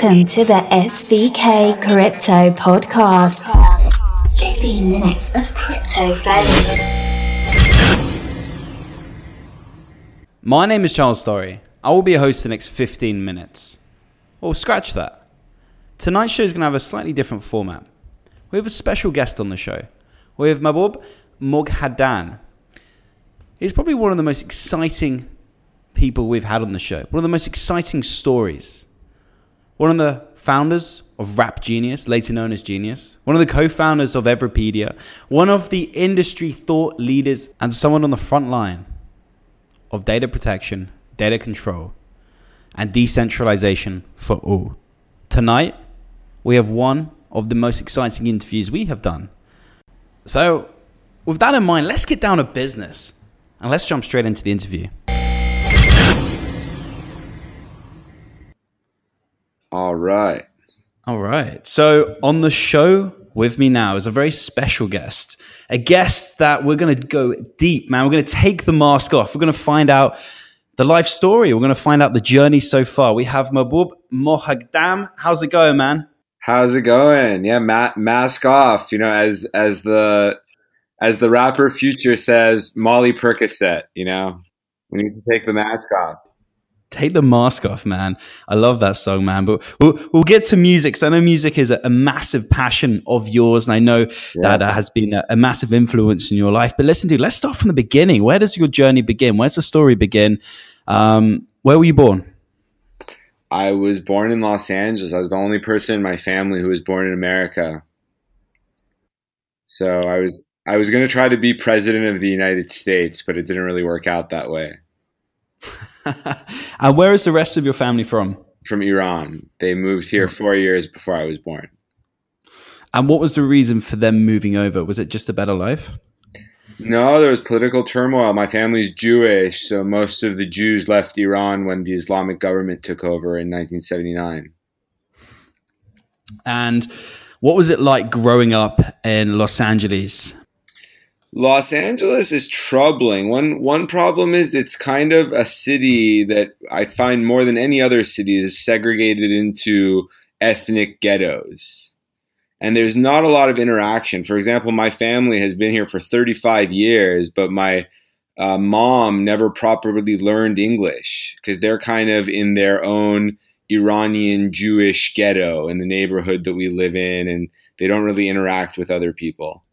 Welcome to the SVK Crypto Podcast. 15 minutes of crypto fame. My name is Charles Storry. I will be a host the next 15 minutes. Well, scratch that. Tonight's show is going to have a slightly different format. We have a special guest on the show. We have Mahbod Moghadam. He's probably one of the most exciting people we've had on the show, one of the most exciting stories. One of the founders of Rap Genius, later known as Genius, one of the co founders of Everipedia, one of the industry thought leaders, and someone on the front line of data protection, data control, and decentralization for all. Tonight, we have one of the most exciting interviews we have done. So, with that in mind, let's get down to business and let's jump straight into the interview. All right. All right. So, on the show with me now is a very special guest, a guest that we're going to go deep, man. We're going to take the mask off. We're going to find out the life story. We're going to find out the journey so far. We have Mahbod Moghadam. How's it going, man? How's it going? Yeah, ma- mask off. You know, as as the as the rapper Future says, Molly Percocet. You know, we need to take the mask off. Take the mask off, man. I love that song, man. But we'll, we'll get to music. So I know music is a, a massive passion of yours, and I know yeah. that has been a, a, massive influence in your life. But listen, dude, let's start from the beginning. Where does your journey begin? Where's the story begin? Um, where were you born? I was born in Los Angeles. I was the only person in my family who was born in America. So I was I was going to try to be president of the United States, but it didn't really work out that way. and where is the rest of your family from? From Iran. They moved here hmm. four years before I was born. And what was the reason for them moving over? Was it just a better life? No, there was political turmoil. My family's Jewish, so most of the Jews left Iran when the Islamic government took over in 1979. And what was it like growing up in Los Angeles? Los Angeles is troubling. One one problem is it's kind of a city that I find more than any other city is segregated into ethnic ghettos. And there's not a lot of interaction. For example, my family has been here for 35 years, but my uh, mom never properly learned English because they're kind of in their own Iranian Jewish ghetto in the neighborhood that we live in, and they don't really interact with other people.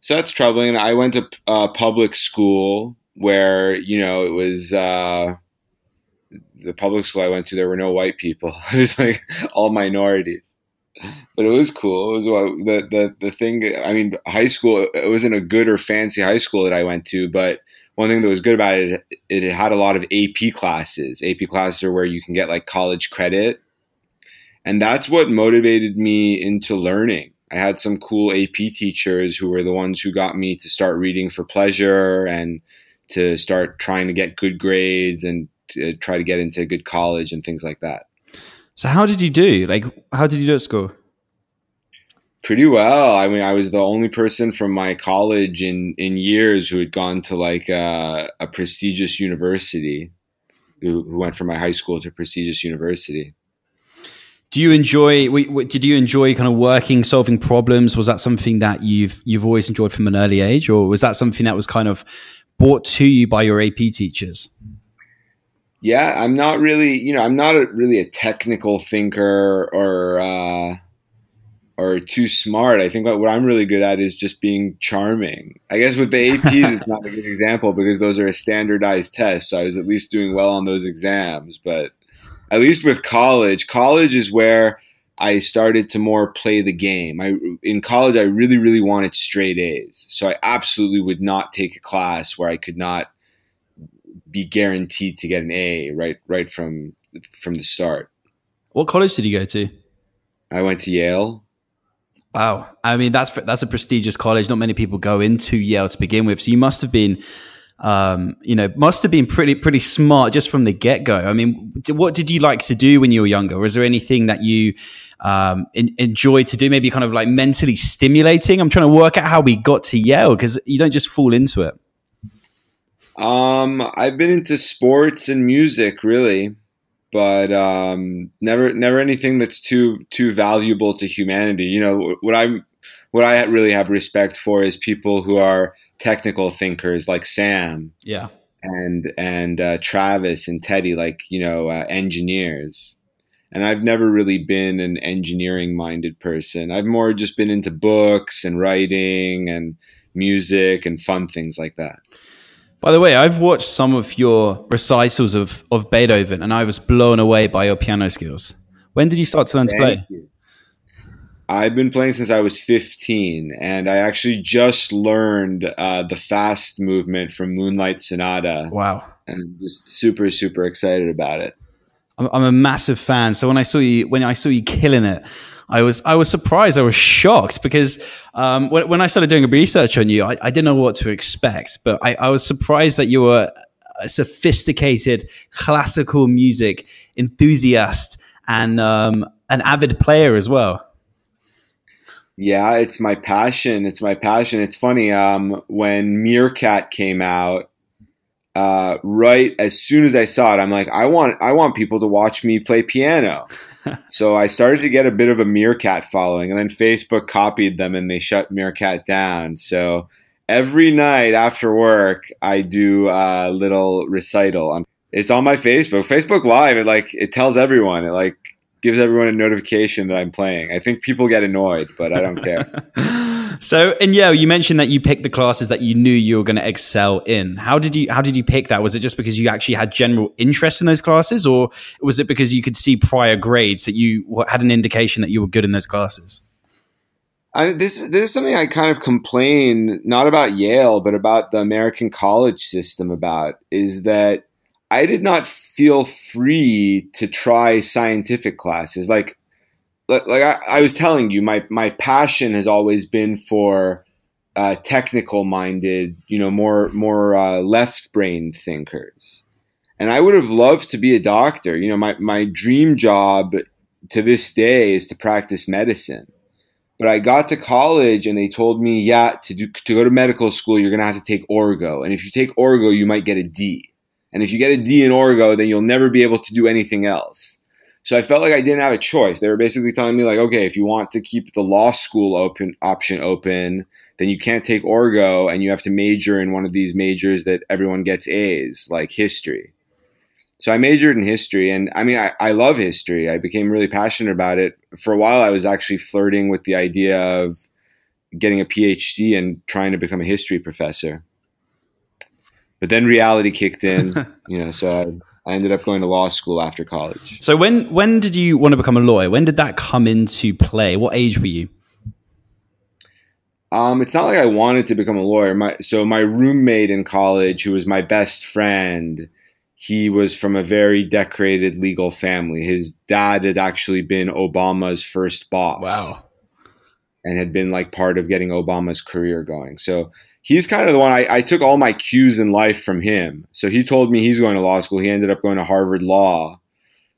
So that's troubling. I went to uh, public school where you know it was uh, the public school I went to. There were no white people. it was like all minorities, but it was cool. It was the the the thing. I mean, high school. It wasn't a good or fancy high school that I went to, but one thing that was good about it, it had a lot of AP classes. AP classes are where you can get like college credit, and that's what motivated me into learning I had some cool AP teachers who were the ones who got me to start reading for pleasure and to start trying to get good grades and to uh, try to get into a good college and things like that. So how did you do? Like how did you do at school? Pretty well. I mean, I was the only person from my college in in years who had gone to like a, a prestigious university, who, who went from my high school to a prestigious university do you enjoy did you enjoy kind of working solving problems? Was that something that you've you've always enjoyed from an early age? Or was that something that was kind of brought to you by your ap teachers? Yeah i'm not really you know i'm not a, really a technical thinker or uh, or too smart. I think what i'm really good at is just being charming. I guess with the aps it's not a good example because those are a standardized test. So i was at least doing well on those exams but at least with college, college is where I started to more play the game. I in college I really really wanted straight A's. So I absolutely would not take a class where I could not be guaranteed to get an A right right from from the start. What college did you go to? I went to Yale. Wow. I mean that's that's a prestigious college. Not many people go into Yale to begin with. So you must have been um, you know, must have been pretty pretty smart just from the get go. I mean, what did you like to do when you were younger? Was there anything that you um, in, enjoyed to do? Maybe kind of like mentally stimulating. I'm trying to work out how we got to Yale because you don't just fall into it. Um, I've been into sports and music really. but um, never never anything that's too too valuable to humanity. You know what I'm what I really have respect for is people who are technical thinkers like Sam. Yeah. And and uh, Travis and Teddy, like you know, uh, engineers. And I've never really been an engineering minded person. I've more just been into books and writing and music and fun things like that. By the way, I've watched some of your recitals of, of Beethoven and I was blown away by your piano skills. When did you start to learn Thank to play? You. I've been playing since I was 15, and I actually just learned uh, the fast movement from Moonlight Sonata. Wow. And I'm just super, super excited about it. I'm, I'm a massive fan. So when I saw you, when I saw you killing it, I was I was surprised. I was shocked because um, when, when, I started doing research on you, I, I, didn't know what to expect. But I, I was surprised that you were a sophisticated classical music enthusiast and um, an avid player as well. Yeah, it's my passion. It's my passion. It's funny. Um, when Meerkat came out, uh, right as soon as I saw it, I'm like, I want, I want people to watch me play piano. so I started to get a bit of a Meerkat following, and then Facebook copied them and they shut Meerkat down. So every night after work, I do a little recital. It's on my Facebook, Facebook Live. It like it tells everyone. It like gives everyone a notification that I'm playing. I think people get annoyed, but I don't care. so, and yeah, you mentioned that you picked the classes that you knew you were going to excel in. How did you how did you pick that? Was it just because you actually had general interest in those classes, or was it because you could see prior grades that you had an indication that you were good in those classes? I, this this is something I kind of complain not about Yale, but about the American college system. About is that I did not feel free to try scientific classes. Like, like, I, I was telling you, my my passion has always been for uh, technical minded, you know, more more uh, left brain thinkers. And I would have loved to be a doctor. You know, my my dream job to this day is to practice medicine. But I got to college and they told me, yeah, to do to go to medical school, you're gonna have to take orgo, and if you take orgo, you might get a D. And if you get a D in Orgo, then you'll never be able to do anything else. So I felt like I didn't have a choice. They were basically telling me like, okay, if you want to keep the law school open option open, then you can't take Orgo and you have to major in one of these majors that everyone gets A's, like history. So I majored in history and I mean I, I love history. I became really passionate about it. For a while I was actually flirting with the idea of getting a PhD and trying to become a history professor. But then reality kicked in, you know, so I, I ended up going to law school after college. So when when did you want to become a lawyer? When did that come into play? What age were you? Um, it's not like I wanted to become a lawyer. My so my roommate in college, who was my best friend, he was from a very decorated legal family. His dad had actually been Obama's first boss. Wow. And had been like part of getting Obama's career going. So he's kind of the one I, I, took all my cues in life from him. So he told me he's going to law school. He ended up going to Harvard Law.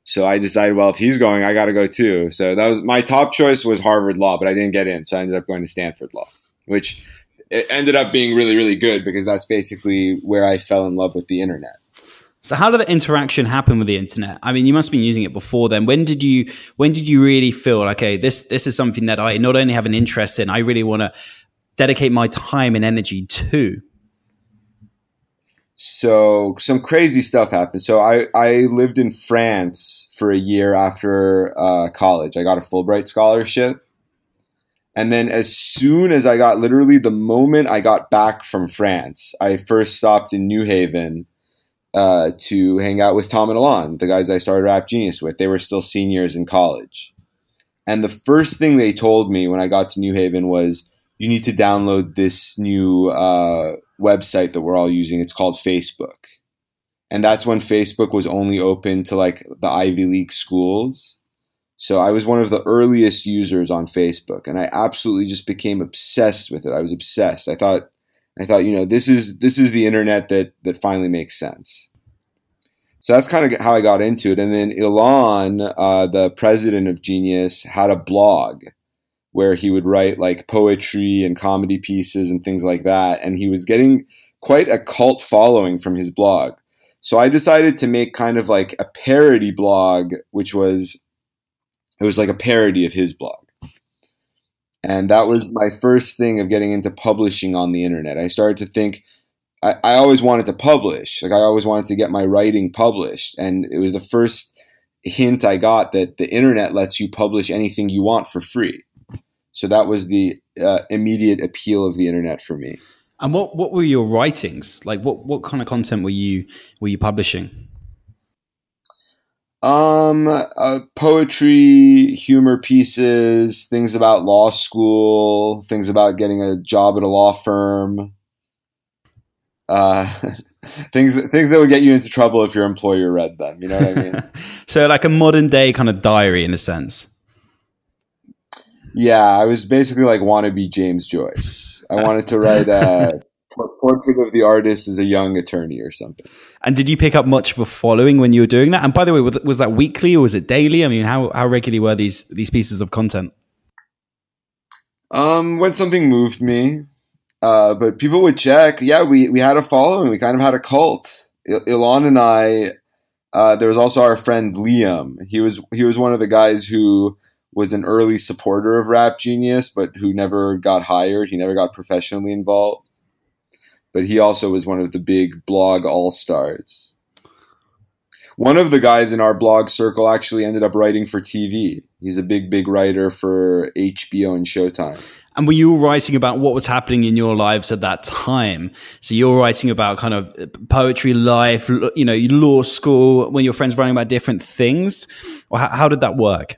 So I decided, well, if he's going, I got to go too. So that was my top choice was Harvard Law, but I didn't get in. So I ended up going to Stanford Law, which it ended up being really, really good because that's basically where I fell in love with the internet. So how did the interaction happen with the internet? I mean, you must have been using it before then. When did you when did you really feel like, okay, this this is something that I not only have an interest in, I really want to dedicate my time and energy to? So some crazy stuff happened. So I, I lived in France for a year after uh, college. I got a Fulbright scholarship. And then as soon as I got literally the moment I got back from France, I first stopped in New Haven uh, to hang out with Tom and Ilan, the guys I started Rap Genius with. They were still seniors in college. And the first thing they told me when I got to New Haven was, you need to download this new uh, website that we're all using. It's called Facebook. And that's when Facebook was only open to like the Ivy League schools. So I was one of the earliest users on Facebook and I absolutely just became obsessed with it. I was obsessed. I thought I thought, you know, this is this is the internet that that finally makes sense. So that's kind of how I got into it. And then Ilan, uh, the president of Genius, had a blog where he would write like poetry and comedy pieces and things like that. And he was getting quite a cult following from his blog. So I decided to make kind of like a parody blog, which was it was like a parody of his blog. And that was my first thing of getting into publishing on the internet. I started to think I, I always wanted to publish. Like I always wanted to get my writing published. And it was the first hint I got that the internet lets you publish anything you want for free. So that was the uh, immediate appeal of the internet for me. And what what were your writings like? What what kind of content were you were you publishing? Um, uh, poetry, humor pieces, things about law school, things about getting a job at a law firm. Uh, things things that would get you into trouble if your employer read them. You know what I mean? so, like a modern day kind of diary, in a sense. Yeah, I was basically like wannabe James Joyce. I wanted to write a portrait of the artist as a young attorney or something. And did you pick up much of a following when you were doing that? And by the way, was that weekly or was it daily? I mean, how how regularly were these these pieces of content? Um, when something moved me, uh, but people would check. Yeah, we we had a following. We kind of had a cult. Il- Ilan and I. Uh, there was also our friend Liam. He was he was one of the guys who was an early supporter of Rap Genius, but who never got hired. He never got professionally involved. But he also was one of the big blog all stars. One of the guys in our blog circle actually ended up writing for TV. He's a big, big writer for HBO and Showtime. And were you writing about what was happening in your lives at that time? So you're writing about kind of poetry life, you know, law school, when your friends writing about different things, or how, how did that work?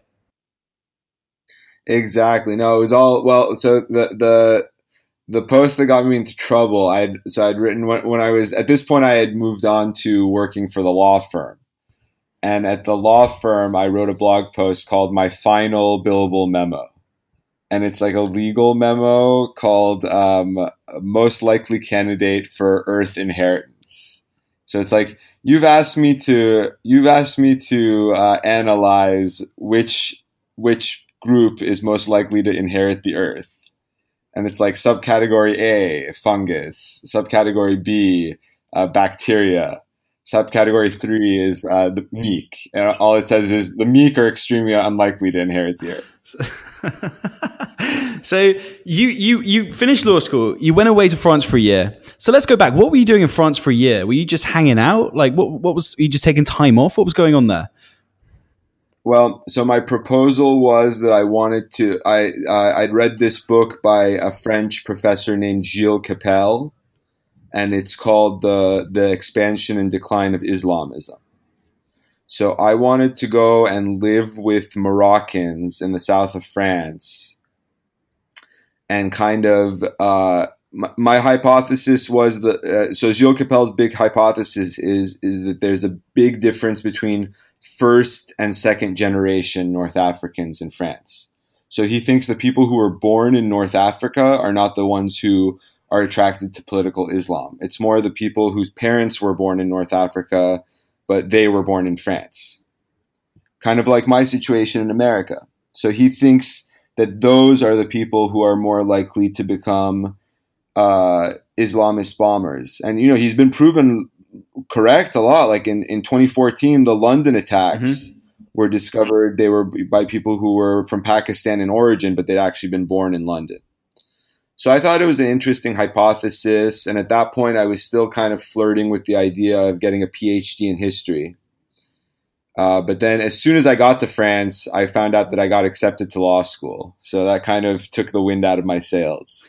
Exactly. No, it was all well. So the the the post that got me into trouble, I had so I'd written when, when I was at this point I had moved on to working for the law firm, and at the law firm I wrote a blog post called "My Final Billable Memo," and it's like a legal memo called um, "Most Likely Candidate for Earth Inheritance." So it's like you've asked me to you've asked me to uh, analyze which which group is most likely to inherit the earth. And it's like subcategory A, fungus, subcategory B, uh, bacteria, subcategory three is uh, the meek. And all it says is the meek are extremely unlikely to inherit the earth. so you you you finished law school. You went away to France for a year. So let's go back. What were you doing in France for a year? Were you just hanging out? Like what what was you just taking time off? What was going on there? Well, so my proposal was that I wanted to. I uh, I'd read this book by a French professor named Gilles Kepel, and it's called the the Expansion and Decline of Islamism. So I wanted to go and live with Moroccans in the south of France, and kind of. Uh, my, my hypothesis was that uh, so Gilles Kepel's big hypothesis is is that there's a big difference between first and second generation North Africans in France. So he thinks the people who were born in North Africa are not the ones who are attracted to political Islam. It's more the people whose parents were born in North Africa, but they were born in France. Kind of like my situation in America. So he thinks that those are the people who are more likely to become uh, Islamist bombers. And, you know, he's been proven correct a lot. Like in, in 2014, the London attacks mm-hmm. were discovered. They were by people who were from Pakistan in origin, but they'd actually been born in London. So I thought it was an interesting hypothesis. And at that point, I was still kind of flirting with the idea of getting a PhD in history. Uh, but then as soon as I got to France, I found out that I got accepted to law school. So that kind of took the wind out of my sails.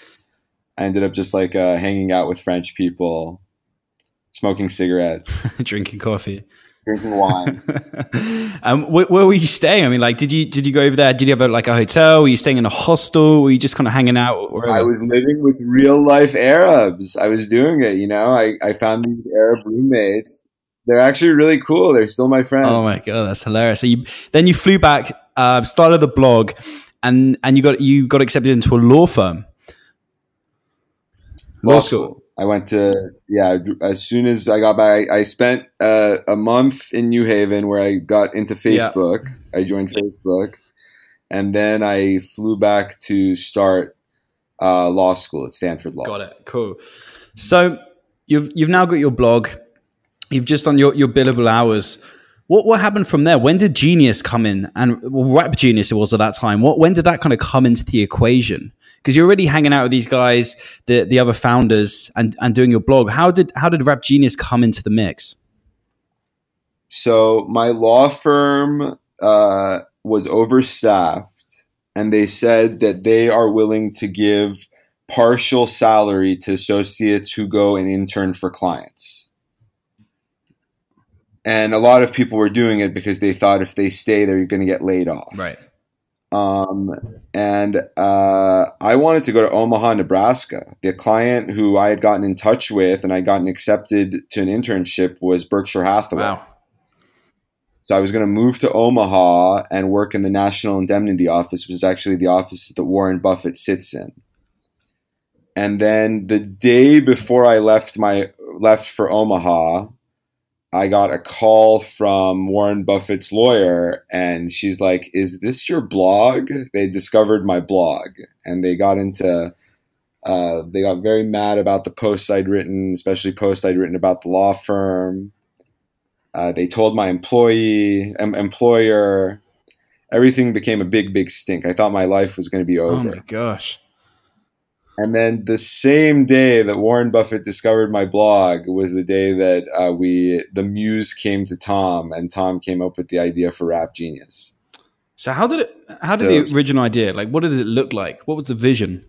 I ended up just like uh, hanging out with French people, smoking cigarettes, drinking coffee, drinking wine. um, where, where, were you staying? I mean, like, did you did you go over there? Did you have a, like a hotel? Were you staying in a hostel? Were you just kind of hanging out? Wherever? I was living with real life Arabs. I was doing it. You know, I I found these Arab roommates. They're actually really cool. They're still my friends. Oh my god, that's hilarious! So you then you flew back, uh, started the blog, and and you got you got accepted into a law firm. Law school. I went to yeah. As soon as I got back, I, I spent uh, a month in New Haven where I got into Facebook. Yeah. I joined Facebook, and then I flew back to start uh, law school at Stanford Law. Got it. Cool. So you've you've now got your blog. you've just done your, your billable hours. What what happened from there? When did Genius come in? And well, Rap Genius it was at that time. What when did that kind of come into the equation? Because you're already hanging out with these guys, the the other founders, and and doing your blog. How did how did Rap Genius come into the mix? So my law firm uh, was overstaffed, and they said that they are willing to give partial salary to associates who go and intern for clients. And a lot of people were doing it because they thought if they stay, they're going to get laid off. Right. Um, and uh, I wanted to go to Omaha, Nebraska. The client who I had gotten in touch with and I gotten accepted to an internship was Berkshire Hathaway. Wow. So I was going to move to Omaha and work in the National Indemnity Office, which is actually the office that Warren Buffett sits in. And then the day before I left my left for Omaha, I got a call from Warren Buffett's lawyer, and she's like, "Is this your blog?" They discovered my blog, and they got into. Uh, they got very mad about the posts I'd written, especially posts I'd written about the law firm. Uh, they told my employee, em- employer, everything became a big, big stink. I thought my life was going to be over. Oh my gosh. And then the same day that Warren Buffett discovered my blog was the day that uh, we the muse came to Tom, and Tom came up with the idea for Rap Genius. So how did it? How did So- the original idea? Like, what did it look like? What was the vision?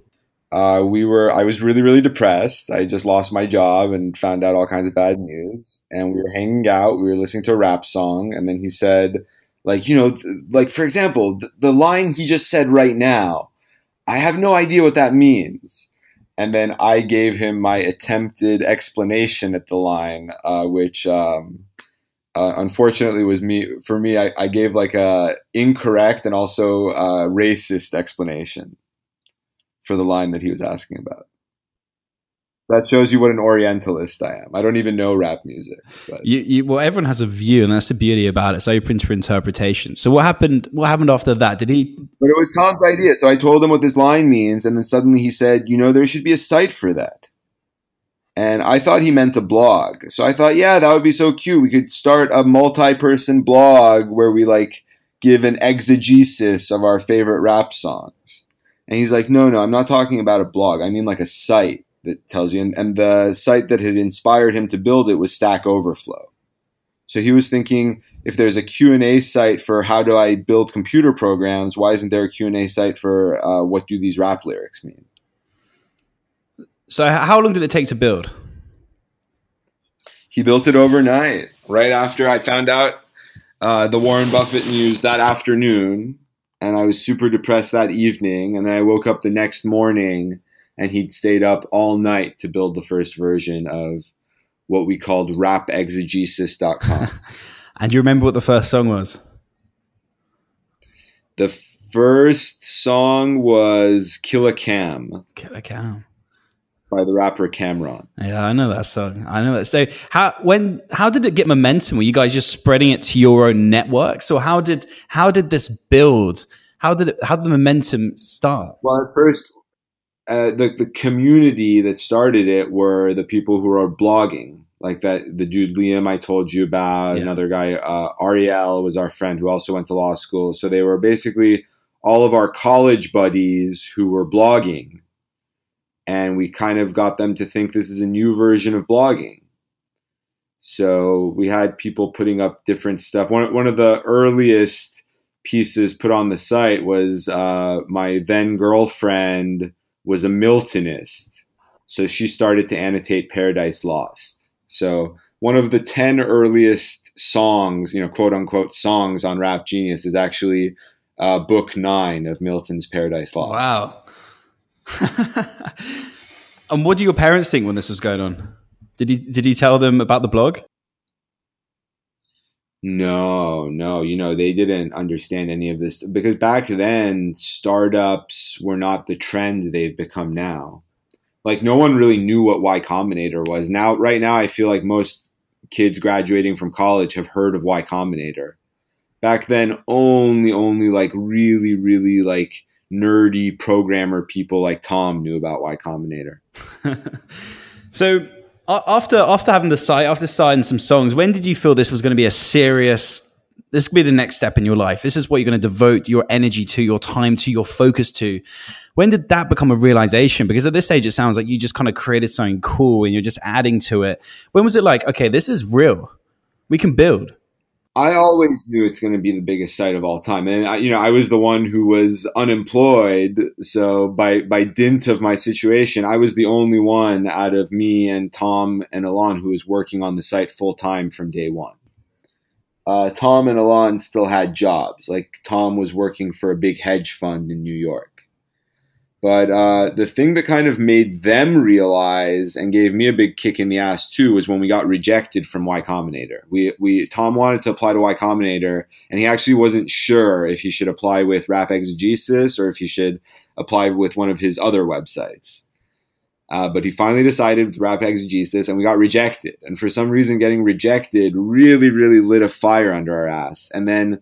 Uh, we were I was really really depressed. I just lost my job and found out all kinds of bad news. And we were hanging out. We were listening to a rap song, and then he said, like you know, th- like for example, th- the line he just said right now. I have no idea what that means. And then I gave him my attempted explanation at the line, uh, which um, uh, unfortunately was me. For me, I, I gave like a incorrect and also uh, racist explanation for the line that he was asking about. That shows you what an Orientalist I am. I don't even know rap music. But. You, you, well, everyone has a view, and that's the beauty about it. It's open to interpretation. So what happened? What happened after that? Did he? But it was Tom's idea. So I told him what this line means, and then suddenly he said, you know, there should be a site for that. And I thought he meant a blog. So I thought, yeah, that would be so cute. We could start a multi person blog where we like give an exegesis of our favorite rap songs. And he's like, no, no, I'm not talking about a blog. I mean like a site that tells you. And, and the site that had inspired him to build it was Stack Overflow. So he was thinking, if there's a Q&A site for how do I build computer programs, why isn't there a Q&A site for uh, what do these rap lyrics mean? So how long did it take to build? He built it overnight, right after I found out uh, the Warren Buffett news that afternoon. And I was super depressed that evening. And then I woke up the next morning and he'd stayed up all night to build the first version of what we called rapexegesis.com. And do you remember what the first song was? the first song was Killa Cam Killer Cam. by the rapper Cam'ron. Yeah, I know that song. I know that. So how when how did it get momentum? Were you guys just spreading it to your own networks, or how did how did this build? How did it? How did the momentum start? Well, at first, uh, the the community that started it were the people who are blogging, like that the dude Liam I told you about. Yeah. Another guy, uh, Ariel, was our friend who also went to law school. So they were basically all of our college buddies who were blogging, and we kind of got them to think this is a new version of blogging. So we had people putting up different stuff. One one of the earliest pieces put on the site was uh, my then girlfriend was a Miltonist, so she started to annotate Paradise Lost. So one of the ten earliest songs, you know, quote unquote songs on Rap Genius is actually uh, book nine of Milton's Paradise Lost. Wow. and what do your parents think when this was going on? Did he did he tell them about the blog? No, no, you know, they didn't understand any of this because back then startups were not the trend they've become now. Like no one really knew what Y Combinator was. Now right now I feel like most kids graduating from college have heard of Y Combinator. Back then only only like really really like nerdy programmer people like Tom knew about Y Combinator. so after after having the site, after starting some songs, when did you feel this was going to be a serious? This could be the next step in your life. This is what you're going to devote your energy to, your time to, your focus to. When did that become a realization? Because at this stage, it sounds like you just kind of created something cool and you're just adding to it. When was it like, okay, this is real? We can build. I always knew it's going to be the biggest site of all time, and I, you know I was the one who was unemployed. So by by dint of my situation, I was the only one out of me and Tom and Ilan who was working on the site full time from day one. Uh, Tom and Ilan still had jobs. Like Tom was working for a big hedge fund in New York. But uh, the thing that kind of made them realize and gave me a big kick in the ass too was when we got rejected from Y Combinator. We, we Tom wanted to apply to Y Combinator, and he actually wasn't sure if he should apply with Rap Exegesis or if he should apply with one of his other websites. Uh, but he finally decided with Rap Exegesis, and we got rejected. And for some reason, getting rejected really, really lit a fire under our ass. And then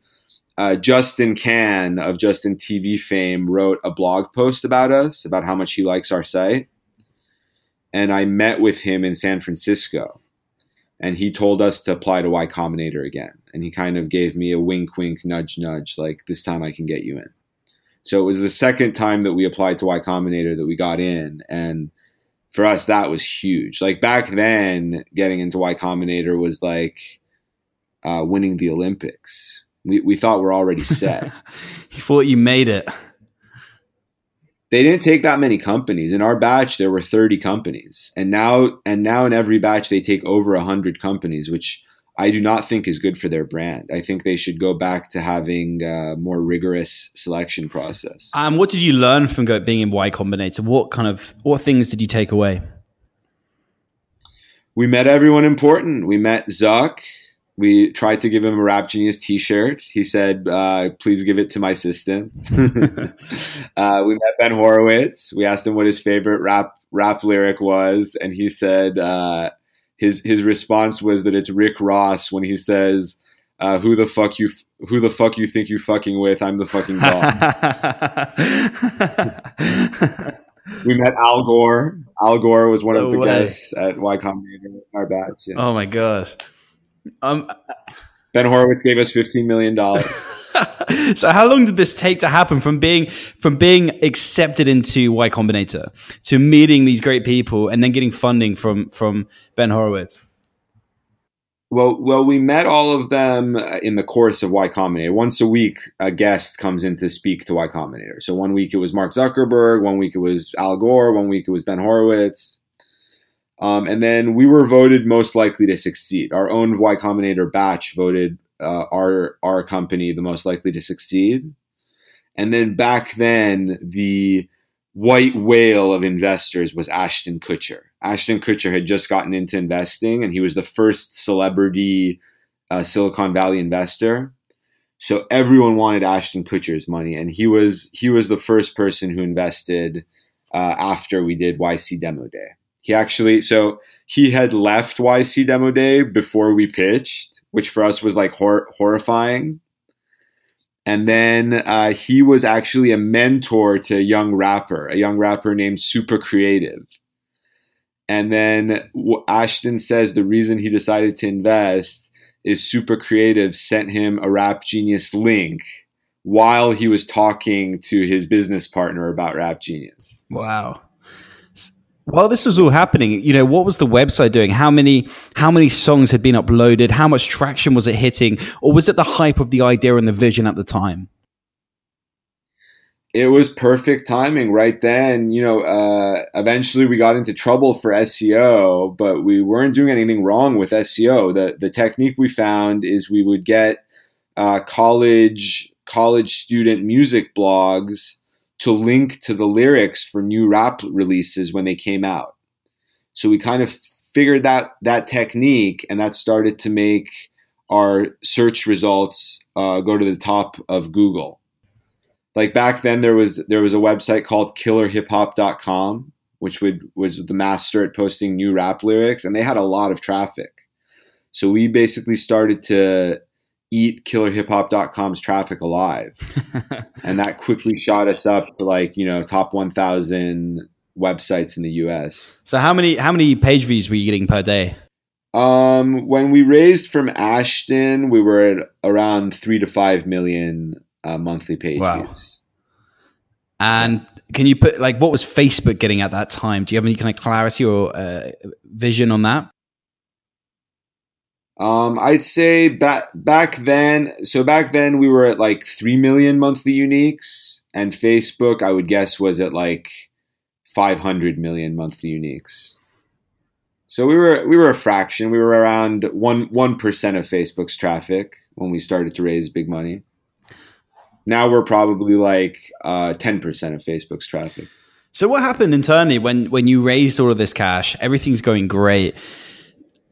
uh, Justin Kan of Justin TV fame wrote a blog post about us, about how much he likes our site. And I met with him in San Francisco. And he told us to apply to Y Combinator again. And he kind of gave me a wink, wink, nudge, nudge, like this time I can get you in. So it was the second time that we applied to Y Combinator that we got in. And for us, that was huge. Like back then, getting into Y Combinator was like uh, winning the Olympics we, we thought we're already set. you thought you made it. They didn't take that many companies. In our batch, there were 30 companies, and now and now in every batch they take over 100 companies, which I do not think is good for their brand. I think they should go back to having a more rigorous selection process. Um, what did you learn from being in Y Combinator? What kind of what things did you take away? We met everyone important. We met Zuck. We tried to give him a Rap Genius T-shirt. He said, uh, "Please give it to my assistant." uh, we met Ben Horowitz. We asked him what his favorite rap rap lyric was, and he said uh, his his response was that it's Rick Ross when he says, uh, "Who the fuck you who the fuck you think you fucking with? I'm the fucking boss." we met Al Gore. Al Gore was one no of the way. guests at Y Combinator our batch. Yeah. Oh my gosh. Um, ben Horowitz gave us fifteen million dollars. so how long did this take to happen from being from being accepted into Y Combinator to meeting these great people and then getting funding from from Ben Horowitz? Well, well, we met all of them in the course of Y Combinator. Once a week, a guest comes in to speak to Y Combinator. So one week it was Mark Zuckerberg, one week it was Al Gore, one week it was Ben Horowitz. Um, and then we were voted most likely to succeed. Our own Y Combinator batch voted uh, our our company the most likely to succeed. And then back then, the white whale of investors was Ashton Kutcher. Ashton Kutcher had just gotten into investing, and he was the first celebrity uh, Silicon Valley investor. So everyone wanted Ashton Kutcher's money, and he was he was the first person who invested uh, after we did YC Demo Day. He actually, so he had left YC Demo Day before we pitched, which for us was like hor- horrifying. And then uh, he was actually a mentor to a young rapper, a young rapper named Super Creative. And then Ashton says the reason he decided to invest is Super Creative sent him a Rap Genius link while he was talking to his business partner about Rap Genius. Wow. While this was all happening, you know, what was the website doing? How many how many songs had been uploaded? How much traction was it hitting? Or was it the hype of the idea and the vision at the time? It was perfect timing right then. You know, uh, eventually we got into trouble for SEO, but we weren't doing anything wrong with SEO. The the technique we found is we would get uh, college college student music blogs to link to the lyrics for new rap releases when they came out. So we kind of figured that that technique, and that started to make our search results uh, go to the top of Google. Like back then, there was there was a website called KillerHipHop.com, which would was the master at posting new rap lyrics, and they had a lot of traffic. So we basically started to eat killerhiphop.com's traffic alive. and that quickly shot us up to like, you know, top 1000 websites in the US. So how many how many page views were you getting per day? Um, when we raised from Ashton, we were at around three to five million uh, monthly page Wow. views. And can you put like what was Facebook getting at that time? Do you have any kind of clarity or uh, vision on that? Um, I'd say back back then. So back then we were at like three million monthly uniques, and Facebook, I would guess, was at like five hundred million monthly uniques. So we were we were a fraction. We were around one one percent of Facebook's traffic when we started to raise big money. Now we're probably like uh, ten percent of Facebook's traffic. So what happened internally when when you raised all of this cash? Everything's going great.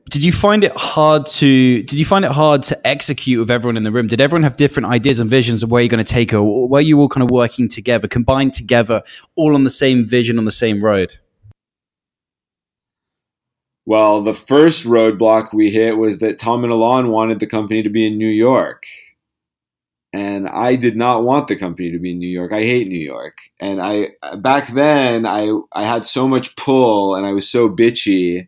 Did you find it hard to did you find it hard to execute with everyone in the room? Did everyone have different ideas and visions of where you're going to take it? Or were you all kind of working together, combined together, all on the same vision, on the same road? Well, the first roadblock we hit was that Tom and Ilan wanted the company to be in New York. And I did not want the company to be in New York. I hate New York. And I back then I I had so much pull and I was so bitchy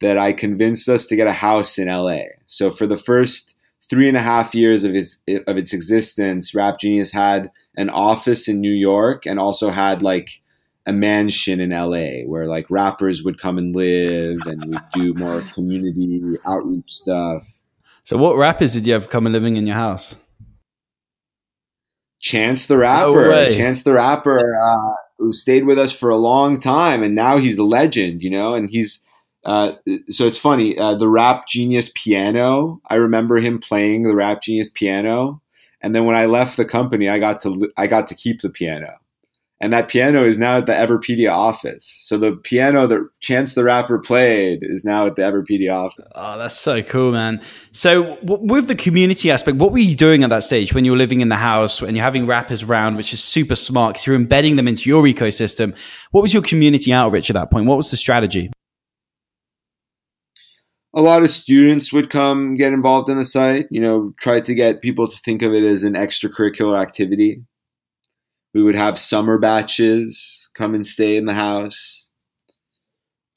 that I convinced us to get a house in LA. So for the first three and a half years of its of its existence, Rap Genius had an office in New York and also had like a mansion in LA where like rappers would come and live and we'd do more community outreach stuff. So what rappers did you have come and living in your house? Chance the Rapper. way. Chance the Rapper, uh, who stayed with us for a long time, and now he's a legend, you know. And he's uh, so it's funny. Uh, the Rap Genius piano. I remember him playing the Rap Genius piano, and then when I left the company, I got to I got to keep the piano, and that piano is now at the Everipedia office. So the piano that Chance the Rapper played is now at the Everipedia office. Oh, that's so cool, man. So, w- with the community aspect, what were you doing at that stage when you were living in the house and you're having rappers around, which is super smart because you're embedding them into your ecosystem? What was your community outreach at that point? What was the strategy? A lot of students would come get involved in the site. You know, try to get people to think of it as an extracurricular activity. We would have summer batches come and stay in the house.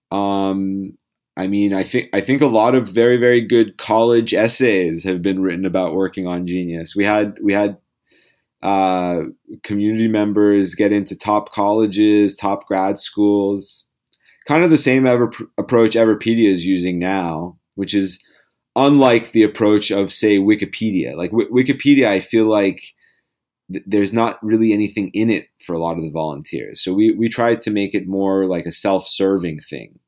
Um, I mean, I think I think a lot of very very good college essays have been written about working on Genius. We had we had uh, community members get into top colleges, top grad schools kind of the same ever, approach Everipedia is using now, which is unlike the approach of, say, Wikipedia. Like w- Wikipedia, I feel like th- there's not really anything in it for a lot of the volunteers. So we, we tried to make it more like a self-serving thing.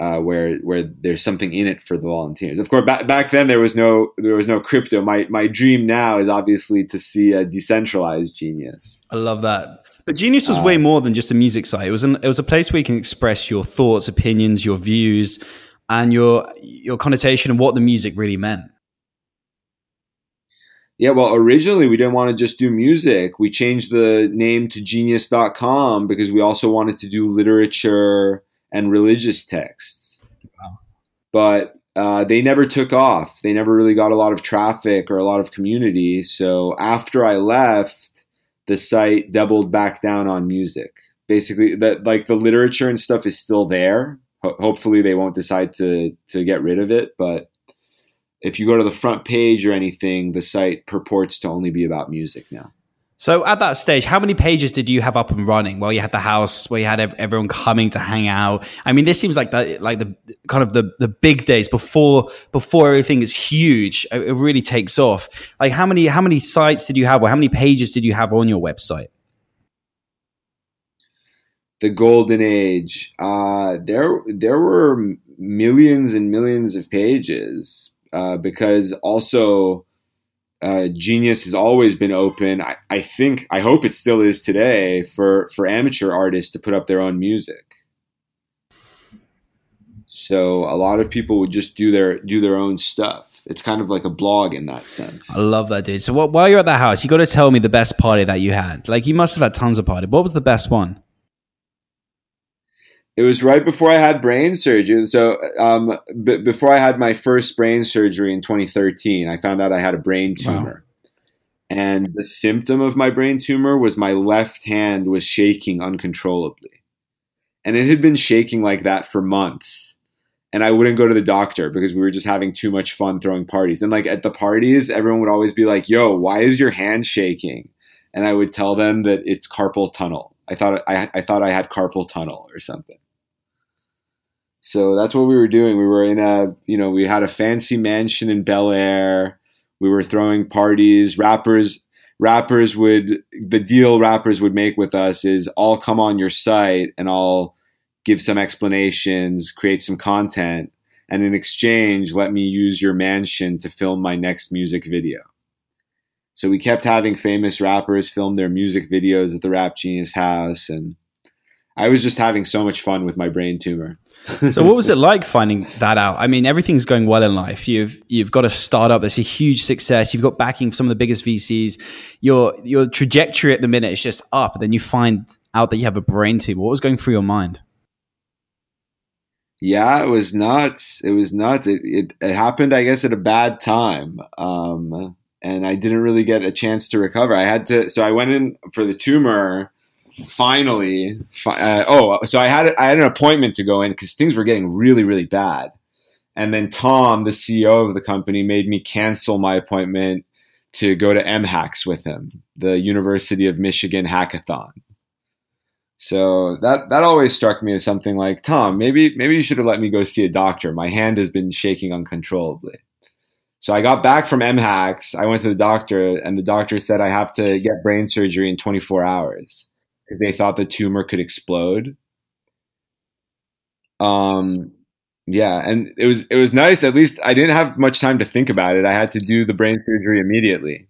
Uh, where where there's something in it for the volunteers. Of course, back, back then there was no there was no crypto. My my dream now is obviously to see a decentralized genius. I love that. But Genius was way more than just a music site. It was an, it was a place where you can express your thoughts, opinions, your views, and your your connotation of what the music really meant. Yeah, well, originally we didn't want to just do music. We changed the name to genius.com because we also wanted to do literature and religious texts. Wow. But uh, they never took off. They never really got a lot of traffic or a lot of community. So after I left, the site doubled back down on music. Basically, that like the literature and stuff is still there. Ho- hopefully, they won't decide to to get rid of it. But if you go to the front page or anything, the site purports to only be about music now. So at that stage, how many pages did you have up and running? Well, you had the house where you had everyone coming to hang out. I mean, this seems like the like the kind of the the big days before before everything is huge. It really takes off. Like how many how many sites did you have, or how many pages did you have on your website? The golden age. Uh, there there were millions and millions of pages uh, because also uh, Genius has always been open. I, I think I hope it still is today for for amateur artists to put up their own music. So a lot of people would just do their do their own stuff. It's kind of like a blog in that sense. I love that, dude. So what, while you're at that house, you got to tell me the best party that you had. Like you must have had tons of party. What was the best one? It was right before I had brain surgery. So, um, b- before I had my first brain surgery in 2013, I found out I had a brain Wow. tumor. And the symptom of my brain tumor was my left hand was shaking uncontrollably. and it had been shaking like that for months. And I wouldn't go to the doctor because we were just having too much fun throwing parties. And like at the parties, everyone would always be like, "Yo, why is your hand shaking?" And I would tell them that it's carpal tunnel. I thought I, I thought I had carpal tunnel or something. So that's what we were doing. We were in a, you know, we had a fancy mansion in Bel Air. We were throwing parties. Rappers rappers would the deal rappers would make with us is I'll come on your site and I'll give some explanations, create some content, and in exchange, let me use your mansion to film my next music video. So we kept having famous rappers film their music videos at the Rap Genius house, and I was just having so much fun with my brain tumor. so what was it like finding that out? I mean, everything's going well in life. You've you've got a startup that's a huge success. You've got backing from some of the biggest VCs. Your your trajectory at the minute is just up. And then you find out that you have a brain tumor. What was going through your mind? Yeah, it was nuts. It was nuts. It it, it happened, I guess, at a bad time. Um, and I didn't really get a chance to recover. I had to. So I went in for the tumor finally, uh, oh, so I had I had an appointment to go in because things were getting really really bad, and then Tom, the CEO of the company, made me cancel my appointment to go to MHacks with him, the University of Michigan hackathon. So that that always struck me as something like Tom, maybe maybe you should have let me go see a doctor. My hand has been shaking uncontrollably. So I got back from MHacks. I went to the doctor, and the doctor said I have to get brain surgery in 24 hours because they thought the tumor could explode. Um, yeah, and it was it was nice. At least I didn't have much time to think about it. I had to do the brain surgery immediately,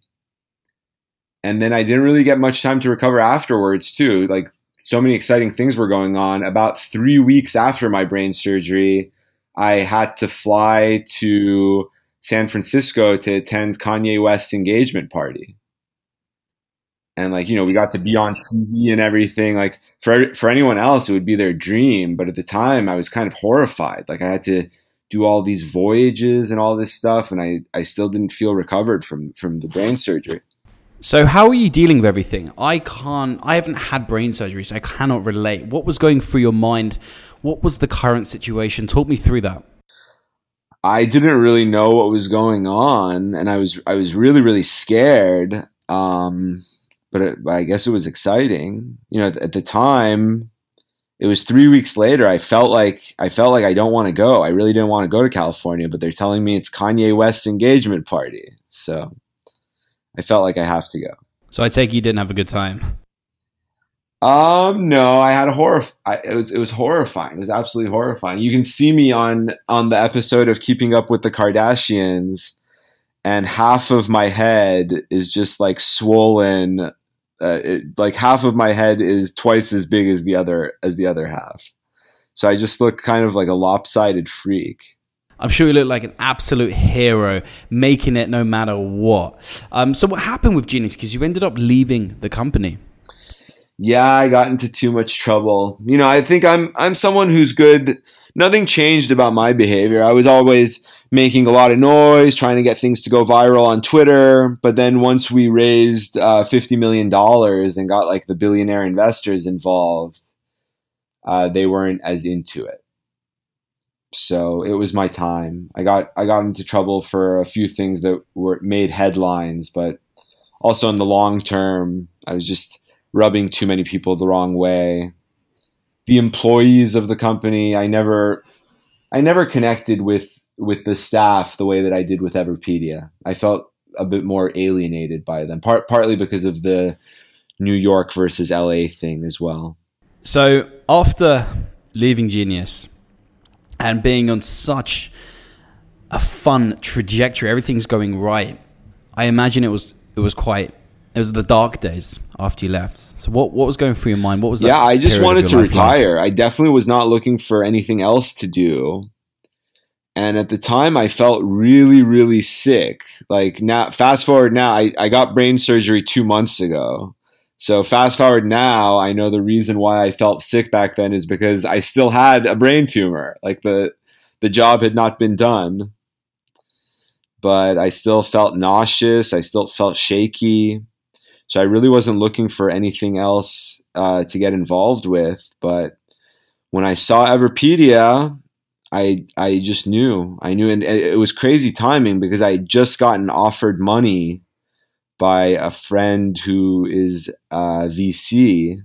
and then I didn't really get much time to recover afterwards too. Like so many exciting things were going on. About three weeks after my brain surgery, I had to fly to San Francisco to attend Kanye West's engagement party and like you know we got to be on TV and everything. Like for for anyone else it would be their dream. But at the time I was kind of horrified. Like I had to do all these voyages and all this stuff and I I still didn't feel recovered from from the brain surgery. So how are you dealing with everything? I can't I haven't had brain surgery so I cannot relate. What was going through your mind? What was the current situation? Talk me through that. I didn't really know what was going on and I was I was really really scared. Um but, it, I guess it was exciting. You know, at the time, it was three weeks later. I felt like I felt like I don't want to go. I really didn't want to go to California, but they're telling me it's Kanye West's engagement party, so I felt like I have to go. So I take you didn't have a good time. Um, no, I had a horror. I, it was it was horrifying. It was absolutely horrifying. You can see me on on the episode of Keeping Up with the Kardashians, and half of my head is just like swollen uh, it, like half of my head is twice as big as the other as the other half. So I just look kind of like a lopsided freak. I'm sure you look like an absolute hero, making it no matter what. Um, so what happened with Genius? Because you ended up leaving the company. Yeah, I got into too much trouble. You know, I think I'm I'm someone who's good. Nothing changed about my behavior. I was always making a lot of noise, trying to get things to go viral on Twitter. But then once we raised uh, $50 million and got like the billionaire investors involved, uh, they weren't as into it. So it was my time. I got I got into trouble for a few things that were made headlines, but also in the long term, I was just rubbing too many people the wrong way. The employees of the company, I never I never connected with with the staff the way that I did with Everipedia. I felt a bit more alienated by them, part, partly because of the New York versus LA thing as well. So after leaving Genius and being on such a fun trajectory, everything's going right. I imagine it was it was quite it was the dark days after you left. So what what was going through your mind? What was? Yeah, I just wanted to retire. Like? I definitely was not looking for anything else to do and at the time i felt really really sick like now fast forward now I, I got brain surgery two months ago so fast forward now i know the reason why i felt sick back then is because i still had a brain tumor like the the job had not been done but i still felt nauseous i still felt shaky so i really wasn't looking for anything else uh, to get involved with but when I saw Everipedia, I I just knew. I knew, and it was crazy timing because I had just gotten offered money by a friend who is uh, VC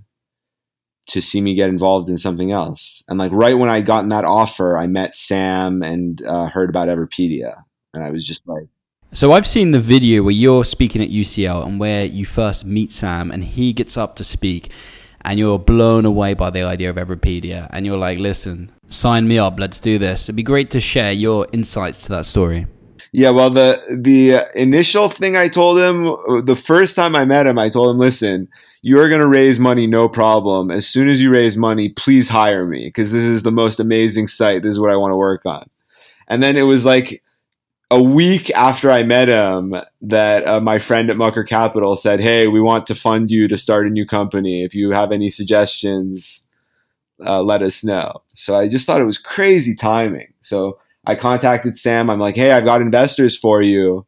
to see me get involved in something else. And like right when I gotten that offer, I met Sam and uh, heard about Everipedia, and I was just like. So I've seen the video where you're speaking at UCL and where you first meet Sam, and he gets up to speak, and you're blown away by the idea of Everipedia, and you're like, "Listen, sign me up, let's do this." It'd be great to share your insights to that story. Yeah, well, the the initial thing I told him, the first time I met him, I told him, "Listen, you're going to raise money, no problem. As soon as you raise money, please hire me because this is the most amazing site. This is what I want to work on." And then it was like a week after I met him that uh, my friend at Mucker Capital said, "Hey, we want to fund you to start a new company. If you have any suggestions, uh, let us know." So I just thought it was crazy timing. So I contacted Sam. I'm like, "Hey, I've got investors for you."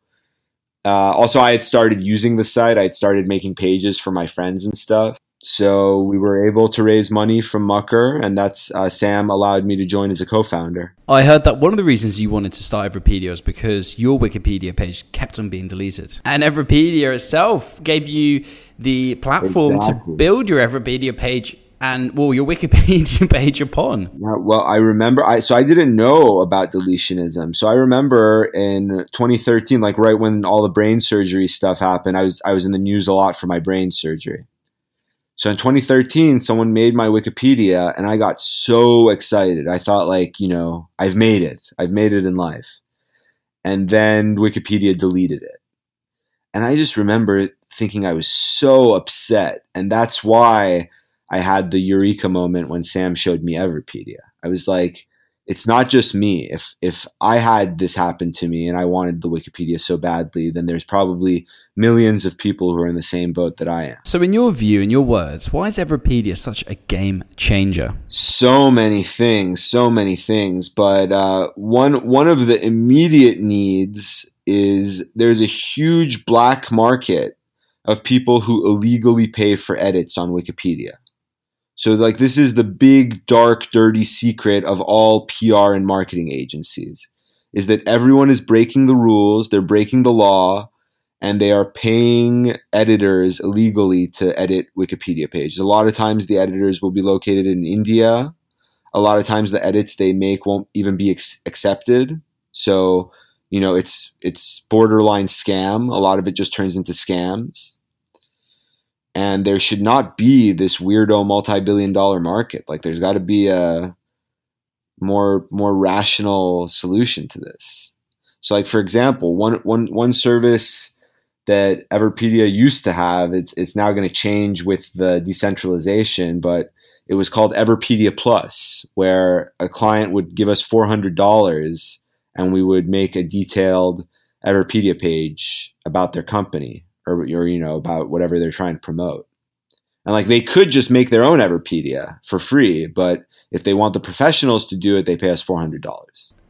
Uh, also, I had started using the site. I had started making pages for my friends and stuff. So we were able to raise money from Mucker, and that's uh, Sam allowed me to join as a co-founder. I heard that one of the reasons you wanted to start Everipedia was because your Wikipedia page kept on being deleted, and Everipedia itself gave you the platform exactly. to build your Everipedia page and well your wikipedia page upon yeah, well i remember i so i didn't know about deletionism so i remember in 2013 like right when all the brain surgery stuff happened i was i was in the news a lot for my brain surgery so in 2013, someone made my Wikipedia and I got so excited. I thought like, you know, I've made it. I've made it in life. And then Wikipedia deleted it. And I just remember thinking I was so upset. And that's why I had the eureka moment when Sam showed me Everipedia. I was like, it's not just me. If if I had this happen to me and I wanted the Wikipedia so badly, then there's probably millions of people who are in the same boat that I am. So, in your view, in your words, why is Everipedia such a game changer? So many things, so many things. But uh, one one of the immediate needs is there's a huge black market of people who illegally pay for edits on Wikipedia. So like this is the big dark dirty secret of all PR and marketing agencies is that everyone is breaking the rules, they're breaking the law and they are paying editors illegally to edit Wikipedia pages. A lot of times the editors will be located in India. A lot of times the edits they make won't even be ex- accepted. So, you know, it's it's borderline scam. A lot of it just turns into scams and there should not be this weirdo multi-billion dollar market. Like there's got to be a more more rational solution to this. So like for example one one one service that everipedia used to have it's it's now going to change with the decentralization but it was called everipedia plus where a client would give us $400 and we would make a detailed everipedia page about their company or, or you know about whatever they're trying to promote. And like they could just make their own everipedia for free but if they want the professionals to do it they pay us $400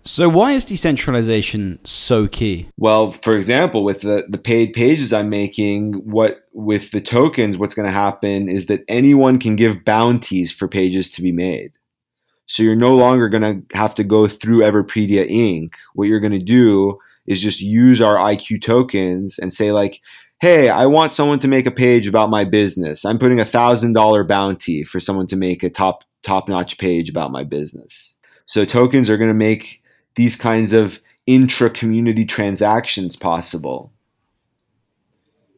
so why is decentralization so key? Well for example with the, the paid pages i'm making what with the tokens what's going to happen is that anyone can give bounties for pages to be made. So you're no longer going to have to go through everipedia inc. What you're going to do is just use our iq tokens and say like hey, I want someone to make a page about my business. I'm putting a thousand dollar bounty for someone to make a top top notch page about my business. So tokens are going to make these kinds of intra community transactions possible,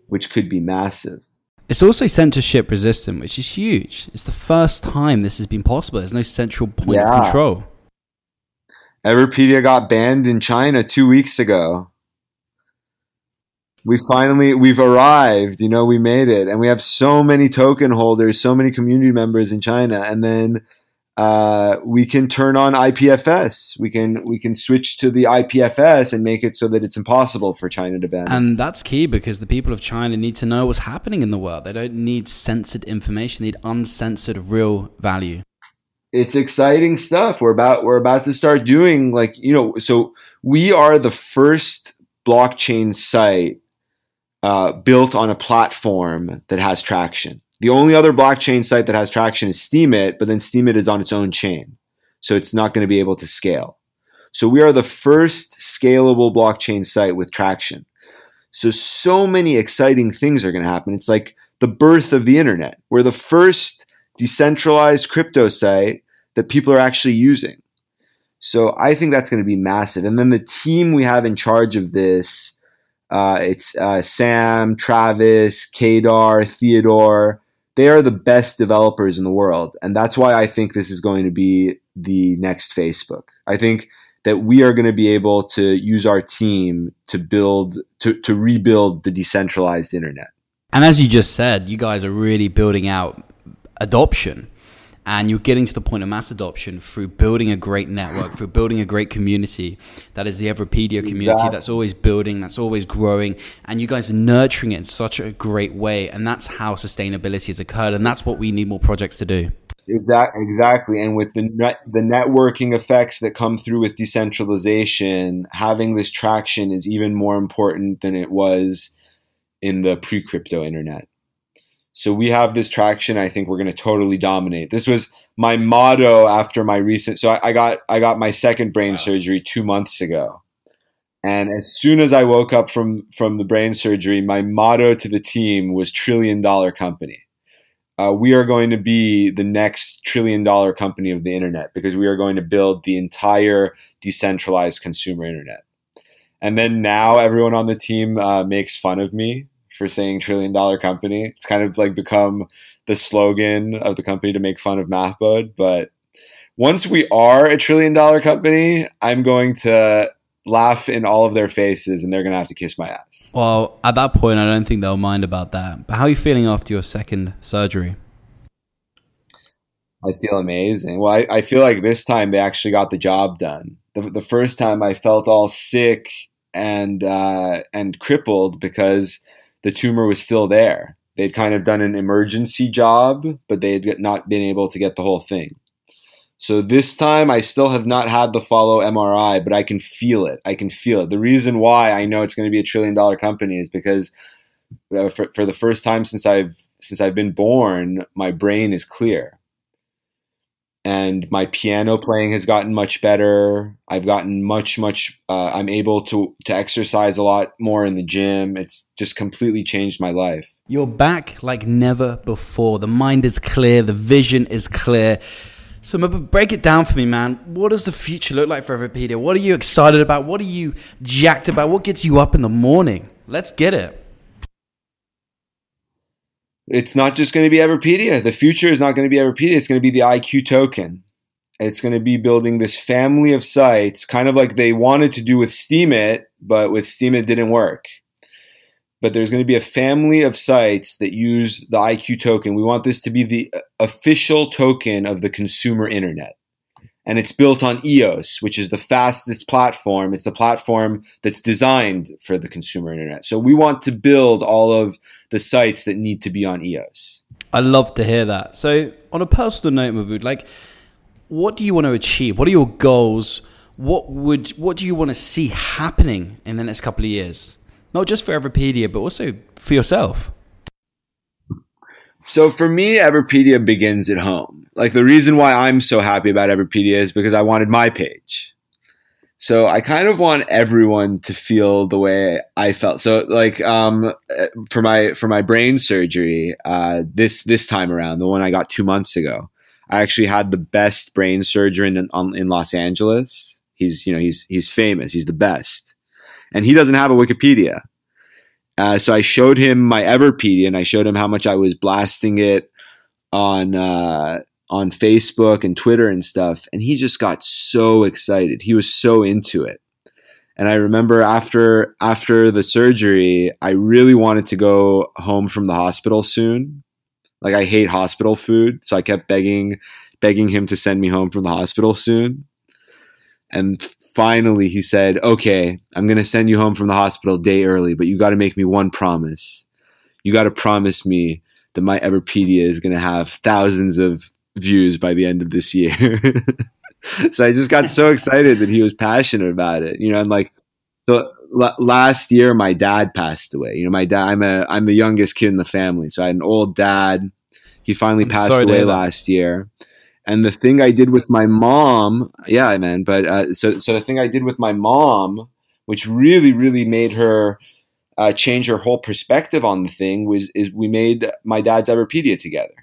which could be massive. It's also censorship resistant, which is huge. It's the first time this has been possible. There's no central point yeah. of control. Everipedia got banned in China two weeks ago we finally we've arrived you know we made it. And we have so many token holders so many community members in china. And then uh, we can turn on ipfs we can we can switch to the ipfs and make it so that it's impossible for china to ban and that's key because the people of china need to know what's happening in the world. They don't need censored information. They need uncensored real value. It's exciting stuff. We're about we're about to start doing like you know so we are the first blockchain site uh, built on a platform that has traction. The only other blockchain site that has traction is Steemit, but then Steemit is on its own chain. So it's not going to be able to scale. So we are the first scalable blockchain site with traction. So, so many exciting things are going to happen. It's like the birth of the internet. We're the first decentralized crypto site that people are actually using. So I think that's going to be massive. And then the team we have in charge of this, uh, it's uh, Sam, Travis, Kedar, Theodore. They are the best developers in the world. And that's why I think this is going to be the next Facebook. I think that we are going to be able to use our team to build, to, to rebuild the decentralized internet. And as you just said, you guys are really building out adoption and you're getting to the point of mass adoption through building a great network, through building a great community that is the Everipedia community exactly. that's always building, that's always growing, and you guys are nurturing it in such a great way, and that's how sustainability has occurred, and that's what we need more projects to do. Exactly, exactly, and with the net, the networking effects that come through with decentralization, having this traction is even more important than it was in the pre-crypto internet. So we have this traction. I think we're going to totally dominate. This was my motto after my recent. So I, I got I got my second brain wow. surgery two months ago, and as soon as I woke up from from the brain surgery, my motto to the team was trillion dollar company. Uh, we are going to be the next trillion dollar company of the internet because we are going to build the entire decentralized consumer internet. And then now everyone on the team uh, makes fun of me for saying trillion dollar company. It's kind of like become the slogan of the company to make fun of Mahbod. But once we are a trillion dollar company, I'm going to laugh in all of their faces and they're going to have to kiss my ass. Well, at that point, I don't think they'll mind about that. But how are you feeling after your second surgery? I feel amazing. Well, I, I feel like this time they actually got the job done. The, the first time I felt all sick and uh, and crippled because the tumor was still there. They'd kind of done an emergency job, but they had not been able to get the whole thing. So this time I still have not had the follow MRI, but I can feel it. I can feel it. The reason why I know it's going to be a trillion dollar company is because uh, for, for the first time since I've since I've been born, my brain is clear and my piano playing has gotten much better. I've gotten much, much. Uh, I'm able to to exercise a lot more in the gym. It's just completely changed my life. You're back like never before. The mind is clear. The vision is clear. So break it down for me, man. What does the future look like for Everipedia? What are you excited about? What are you jacked about? What gets you up in the morning? Let's get it it's not just going to be Everipedia. The future is not going to be Everipedia. It's going to be the IQ token. It's going to be building this family of sites, kind of like they wanted to do with Steemit, but with Steemit didn't work. But there's going to be a family of sites that use the IQ token. We want this to be the uh, official token of the consumer internet and it's built on EOS, which is the fastest platform. It's the platform that's designed for the consumer internet. So we want to build all of the sites that need to be on EOS. I love to hear that. So on a personal note, Mahbod, like what do you want to achieve? What are your goals? What would what do you want to see happening in the next couple of years? Not just for Everipedia, but also for yourself. So for me, Everipedia begins at home. Like the reason why I'm so happy about Everipedia is because I wanted my page. So I kind of want everyone to feel the way I felt. So like um, for my for my brain surgery uh, this this time around, the one I got two months ago, I actually had the best brain surgeon in, in Los Angeles. He's you know he's he's famous. He's the best, and he doesn't have a Wikipedia. Uh, so I showed him my Everipedia and I showed him how much I was blasting it on uh, on Facebook and Twitter and stuff, and he just got so excited. He was so into it. And I remember after after the surgery, I really wanted to go home from the hospital soon. Like I hate hospital food, so I kept begging begging him to send me home from the hospital soon. And finally, he said, Okay, I'm going to send you home from the hospital day early, but you got to make me one promise. You got to promise me that my Everipedia is going to have thousands of views by the end of this year. so I just got so excited that he was passionate about it. You know, I'm like, so l- last year my dad passed away. You know, my dad, I'm a, I'm the youngest kid in the family. So I had an old dad He finally I'm passed away last year. And the thing I did with my mom, yeah, man. But uh, so so the thing I did with my mom, which really really made her uh, change her whole perspective on the thing, was is we made my dad's Everipedia together,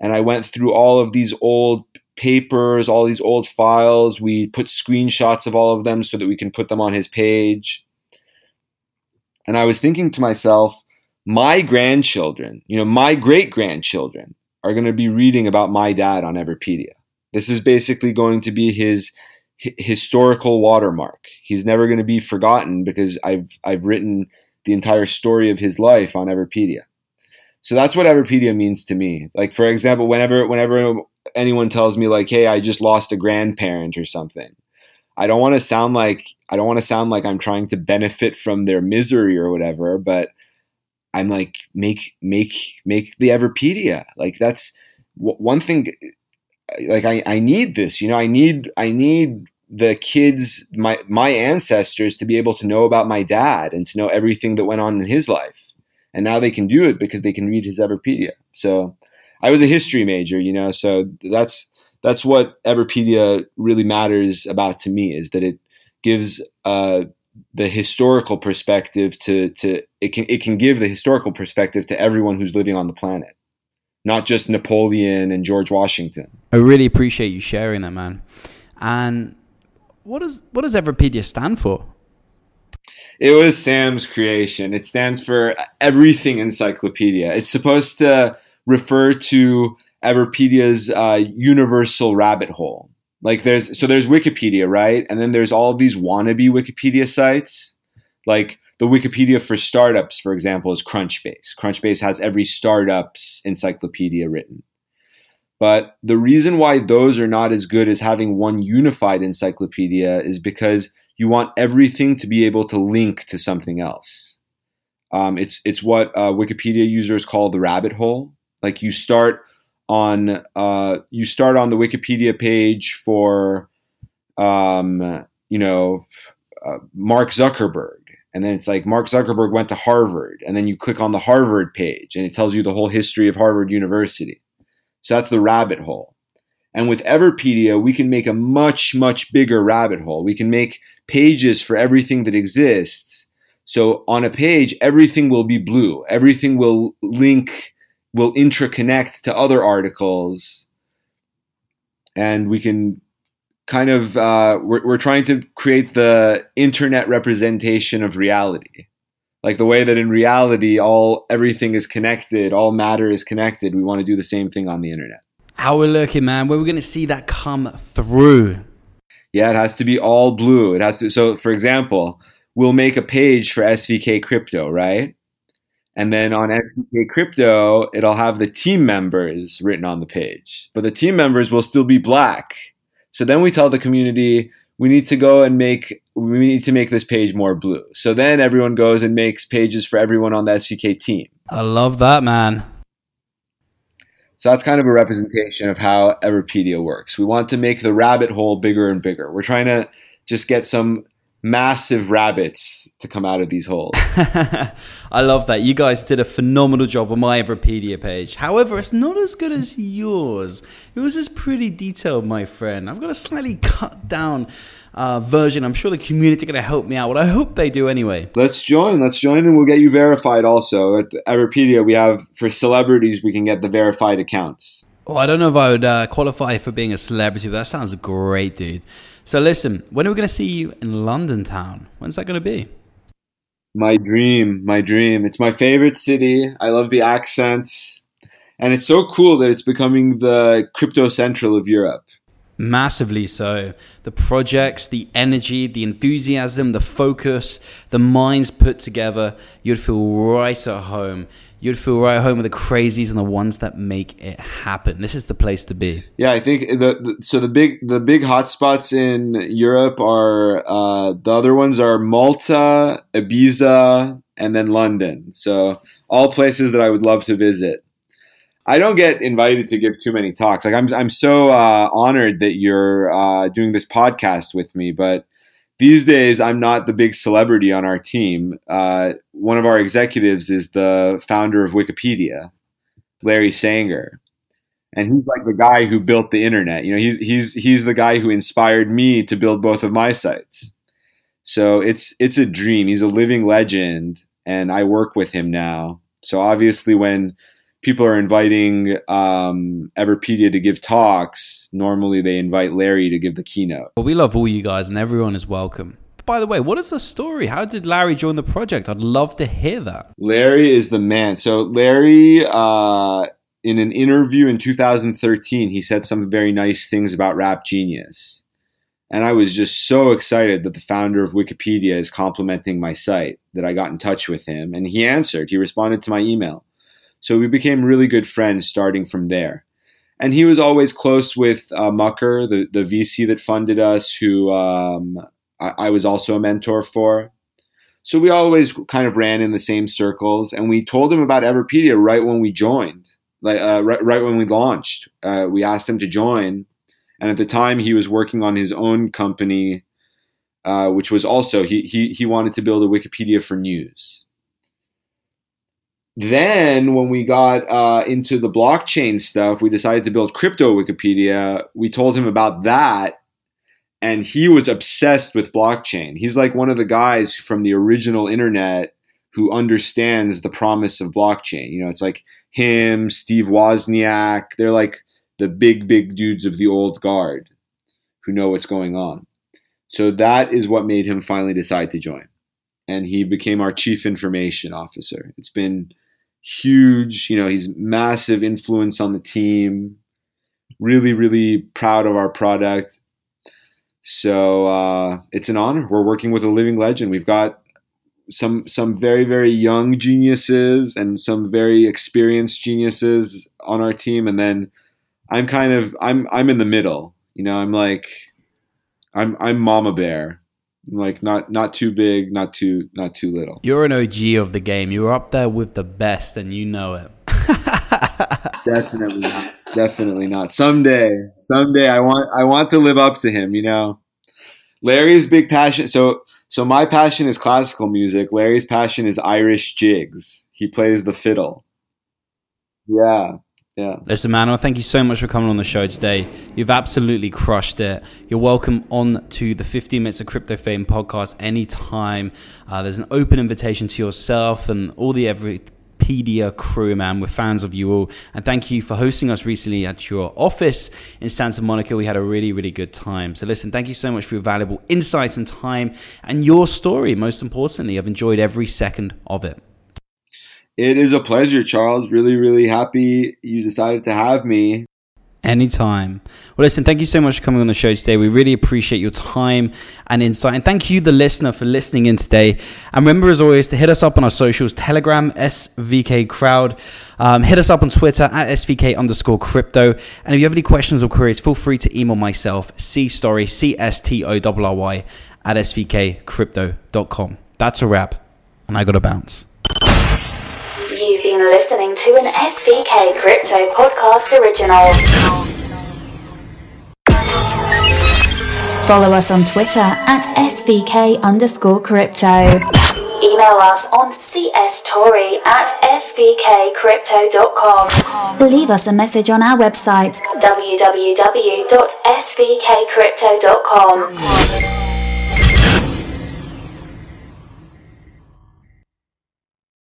and I went through all of these old papers, all these old files. We put screenshots of all of them so that we can put them on his page. And I was thinking to myself, my grandchildren, you know, my great grandchildren are going to be reading about my dad on Everipedia. This is basically going to be his hi- historical watermark. He's never going to be forgotten because I've I've written the entire story of his life on Everipedia. So that's what Everipedia means to me. Like for example, whenever whenever anyone tells me like, "Hey, I just lost a grandparent or something," I don't want to sound like I don't want to sound like I'm trying to benefit from their misery or whatever, but I'm like make make make the Everipedia. Like that's w- one thing like I, I need this, you know, I need I need the kids my my ancestors to be able to know about my dad and to know everything that went on in his life. And now they can do it because they can read his Everipedia. So I was a history major, you know, so that's that's what Everipedia really matters about to me is that it gives uh, the historical perspective to to it can it can give the historical perspective to everyone who's living on the planet, not just Napoleon and George Washington. I really appreciate you sharing that, man. And what does what does Everipedia stand for? It was Sam's creation. It stands for Everything Encyclopedia. It's supposed to refer to Everipedia's uh, universal rabbit hole. Like there's so there's Wikipedia, right? And then there's all of these wannabe Wikipedia sites. Like the Wikipedia for startups, for example, is Crunchbase. Crunchbase has every startup's encyclopedia written. But the reason why those are not as good as having one unified encyclopedia is because you want everything to be able to link to something else. Um, it's it's what uh, Wikipedia users call the rabbit hole. Like you start on uh, you start on the Wikipedia page for um, you know uh, Mark Zuckerberg, and then it's like Mark Zuckerberg went to Harvard, and then you click on the Harvard page, and it tells you the whole history of Harvard University. So that's the rabbit hole. And with Everipedia, we can make a much, much bigger rabbit hole. We can make pages for everything that exists. So on a page, everything will be blue. Everything will link, will interconnect to other articles. And we can kind of, uh, we're, we're trying to create the internet representation of reality. Like the way that in reality, all everything is connected, all matter is connected. We want to do the same thing on the internet. How we're looking, man. Where we're going to see that come through. Yeah, it has to be all blue. It has to. So, for example, we'll make a page for SVK Crypto, right? And then on SVK Crypto, it'll have the team members written on the page, but the team members will still be black. So then we tell the community we need to go and make we need to make this page more blue. So then everyone goes and makes pages for everyone on the SVK team. I love that, man. So that's kind of a representation of how Everipedia works. We want to make the rabbit hole bigger and bigger. We're trying to just get some massive rabbits to come out of these holes. I love that. You guys did a phenomenal job on my Everipedia page. However, it's not as good as yours. Yours is pretty detailed, my friend. I've got a slightly cut down uh, version. I'm sure the community are going to help me out. What I hope they do anyway. Let's join. Let's join, and we'll get you verified. Also at Everipedia, we have for celebrities, we can get the verified accounts. Oh, I don't know if I would uh, qualify for being a celebrity, but that sounds great, dude. So listen, when are we going to see you in London town? When's that going to be? My dream, my dream. It's my favorite city. I love the accents. And it's so cool that it's becoming the crypto central of Europe. Massively so. The projects, the energy, the enthusiasm, the focus, the minds put together, you'd feel right at home. You'd feel right at home with the crazies and the ones that make it happen. This is the place to be. Yeah, I think the, the so the big the big hotspots in Europe are uh, the other ones are Malta, Ibiza, and then London. So all places that I would love to visit. I don't get invited to give too many talks. Like I'm, I'm so uh, honored that you're uh, doing this podcast with me. But these days, I'm not the big celebrity on our team. Uh, one of our executives is the founder of Wikipedia, Larry Sanger. And he's like the guy who built the internet. You know, he's he's he's the guy who inspired me to build both of my sites. So it's it's a dream. He's a living legend and I work with him now. So obviously when people are inviting um, Everipedia to give talks, normally they invite Larry to give the keynote. Well, we love all you guys and everyone is welcome by the way, what is the story? How did Larry join the project? I'd love to hear that. Larry is the man. So Larry, uh, in an interview in 2013, he said some very nice things about Rap Genius. And I was just so excited that the founder of Wikipedia is complimenting my site that I got in touch with him. And he answered, he responded to my email. So we became really good friends starting from there. And he was always close with uh, Mucker, the, the VC that funded us, who um, I, I was also a mentor for. So we always kind of ran in the same circles, and we told him about Everipedia right when we joined, like uh, right, right, when we launched. Uh, we asked him to join, and at the time he was working on his own company, uh, which was also he, he he wanted to build a Wikipedia for news. Then, when we got uh, into the blockchain stuff, we decided to build crypto Wikipedia. We told him about that, and he was obsessed with blockchain. He's like one of the guys from the original internet who understands the promise of blockchain. You know, it's like him, Steve Wozniak. They're like the big, big dudes of the old guard who know what's going on. So that is what made him finally decide to join. And he became our chief information officer. It's been huge. You know, he's massive influence on the team. Really, really proud of our product. So uh, it's an honor. We're working with a living legend. We've got some some very very young geniuses and some very experienced geniuses on our team, and then I'm kind of I'm I'm in the middle. You know, I'm like I'm I'm Mama Bear. Like not not too big, not too not too little. You're an OG of the game. You're up there with the best, and you know it. Definitely not. Definitely not. Someday, someday, I want I want to live up to him. You know, Larry's big passion. So so my passion is classical music. Larry's passion is Irish jigs. He plays the fiddle. Yeah. Yeah. Listen, Manuel, thank you so much for coming on the show today. You've absolutely crushed it. You're welcome on to the 15 Minutes of Crypto Fame podcast anytime. Uh, there's an open invitation to yourself and all the every Pedia crew, man. We're fans of you all. And thank you for hosting us recently at your office in Santa Monica. We had a really, really good time. So, listen, thank you so much for your valuable insights and time and your story, most importantly. I've enjoyed every second of it. It is a pleasure, Charles. Really, really happy you decided to have me. Anytime. Well, listen, thank you so much for coming on the show today. We really appreciate your time and insight. And thank you, the listener, for listening in today. And remember, as always, to hit us up on our socials Telegram, SVK Crowd. Um, hit us up on Twitter at SVK underscore crypto. And if you have any questions or queries, feel free to email myself, C Storry, C S T O R R Y, at svkcrypto.com. That's a wrap. And I got to bounce. Been listening to an SVK Crypto Podcast original. Follow us on Twitter at SVK underscore crypto. Email us on cstorry at svkcrypto.com. Leave us a message on our website www.svkcrypto.com.